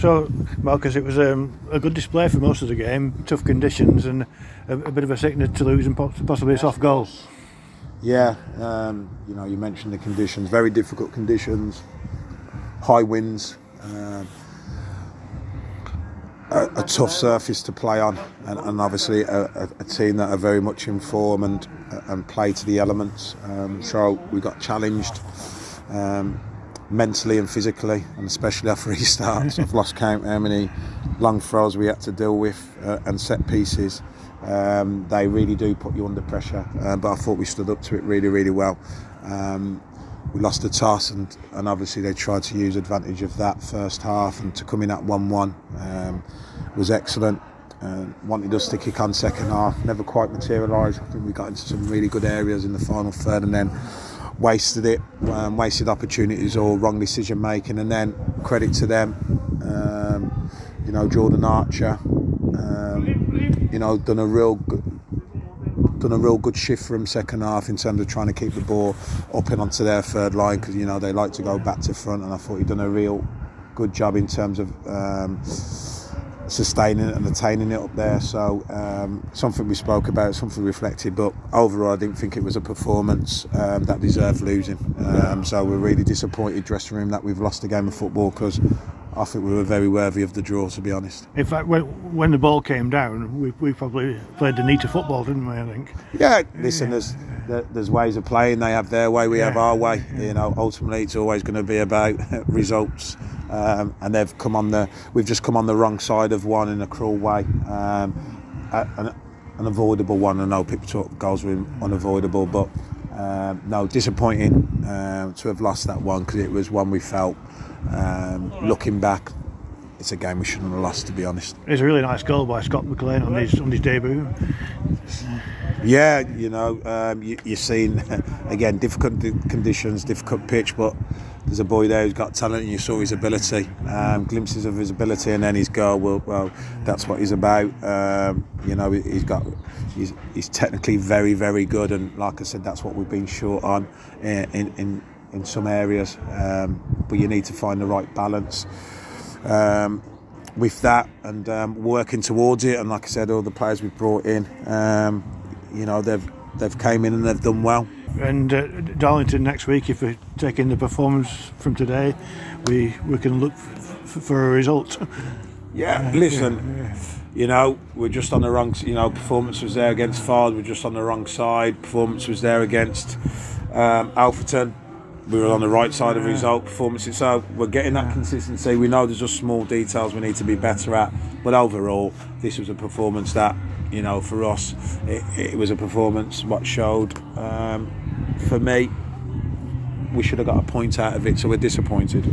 So, Marcus, it was um, a good display for most of the game, tough conditions, and a, a bit of a sickness to lose and possibly a soft goal. Yeah, um, you know, you mentioned the conditions, very difficult conditions, high winds, uh, a, a, tough surface to play on, and, and obviously a, a, team that are very much in form and and play to the elements. Um, so we got challenged. Um, mentally and physically, and especially after restarts. I've lost count how many long throws we had to deal with uh, and set pieces. Um, they really do put you under pressure, uh, but I thought we stood up to it really, really well. Um, we lost the toss, and, and obviously they tried to use advantage of that first half, and to come in at 1 1 um, was excellent. Uh, wanted us to kick on second half, never quite materialised. I think we got into some really good areas in the final third, and then wasted it, um, wasted opportunities or wrong decision making, and then credit to them. Um, you know, Jordan Archer, um, you know, done a real good, done a real good shift for him second half in terms of trying to keep the ball up and onto their third line because you know they like to go back to front, and I thought he'd done a real good job in terms of um, sustaining it and attaining it up there. So um, something we spoke about, something reflected. But overall, I didn't think it was a performance um, that deserved losing. Um, so we're really disappointed, dressing room, that we've lost a game of football because. I think we were very worthy of the draw, to be honest. In fact, when, when the ball came down, we, we probably played the neater football, didn't we? I think. Yeah, listen, there's there's ways of playing. They have their way, we yeah. have our way. You know, ultimately, it's always going to be about results um, and they've come on the we've just come on the wrong side of one in a cruel way um, an, an, avoidable one I know people talk goals were unavoidable but um, no disappointing um, to have lost that one because it was one we felt um, looking back it's a game we shouldn't have lost to be honest. It's a really nice goal by Scott McLean on his on his debut. Yeah, you know, um, you, you've seen again difficult conditions, difficult pitch, but there's a boy there who's got talent, and you saw his ability, um, glimpses of his ability, and then his goal. Well, well that's what he's about. Um, you know, he's got, he's, he's technically very, very good, and like I said, that's what we've been short on in in, in some areas. Um, but you need to find the right balance. Um, with that and um, working towards it, and like I said, all the players we've brought in, um, you know, they've they've came in and they've done well. And uh, Darlington next week, if we're taking the performance from today, we we can look f- for a result. Yeah, listen, you know, we're just on the wrong. You know, performance was there against Fard. We're just on the wrong side. Performance was there against um, Alfreton. We were on the right side of the result. Performance. So we're getting that consistency. We know there's just small details we need to be better at, but overall, this was a performance that you know, for us, it, it was a performance what showed. Um, for me, we should have got a point out of it, so we're disappointed.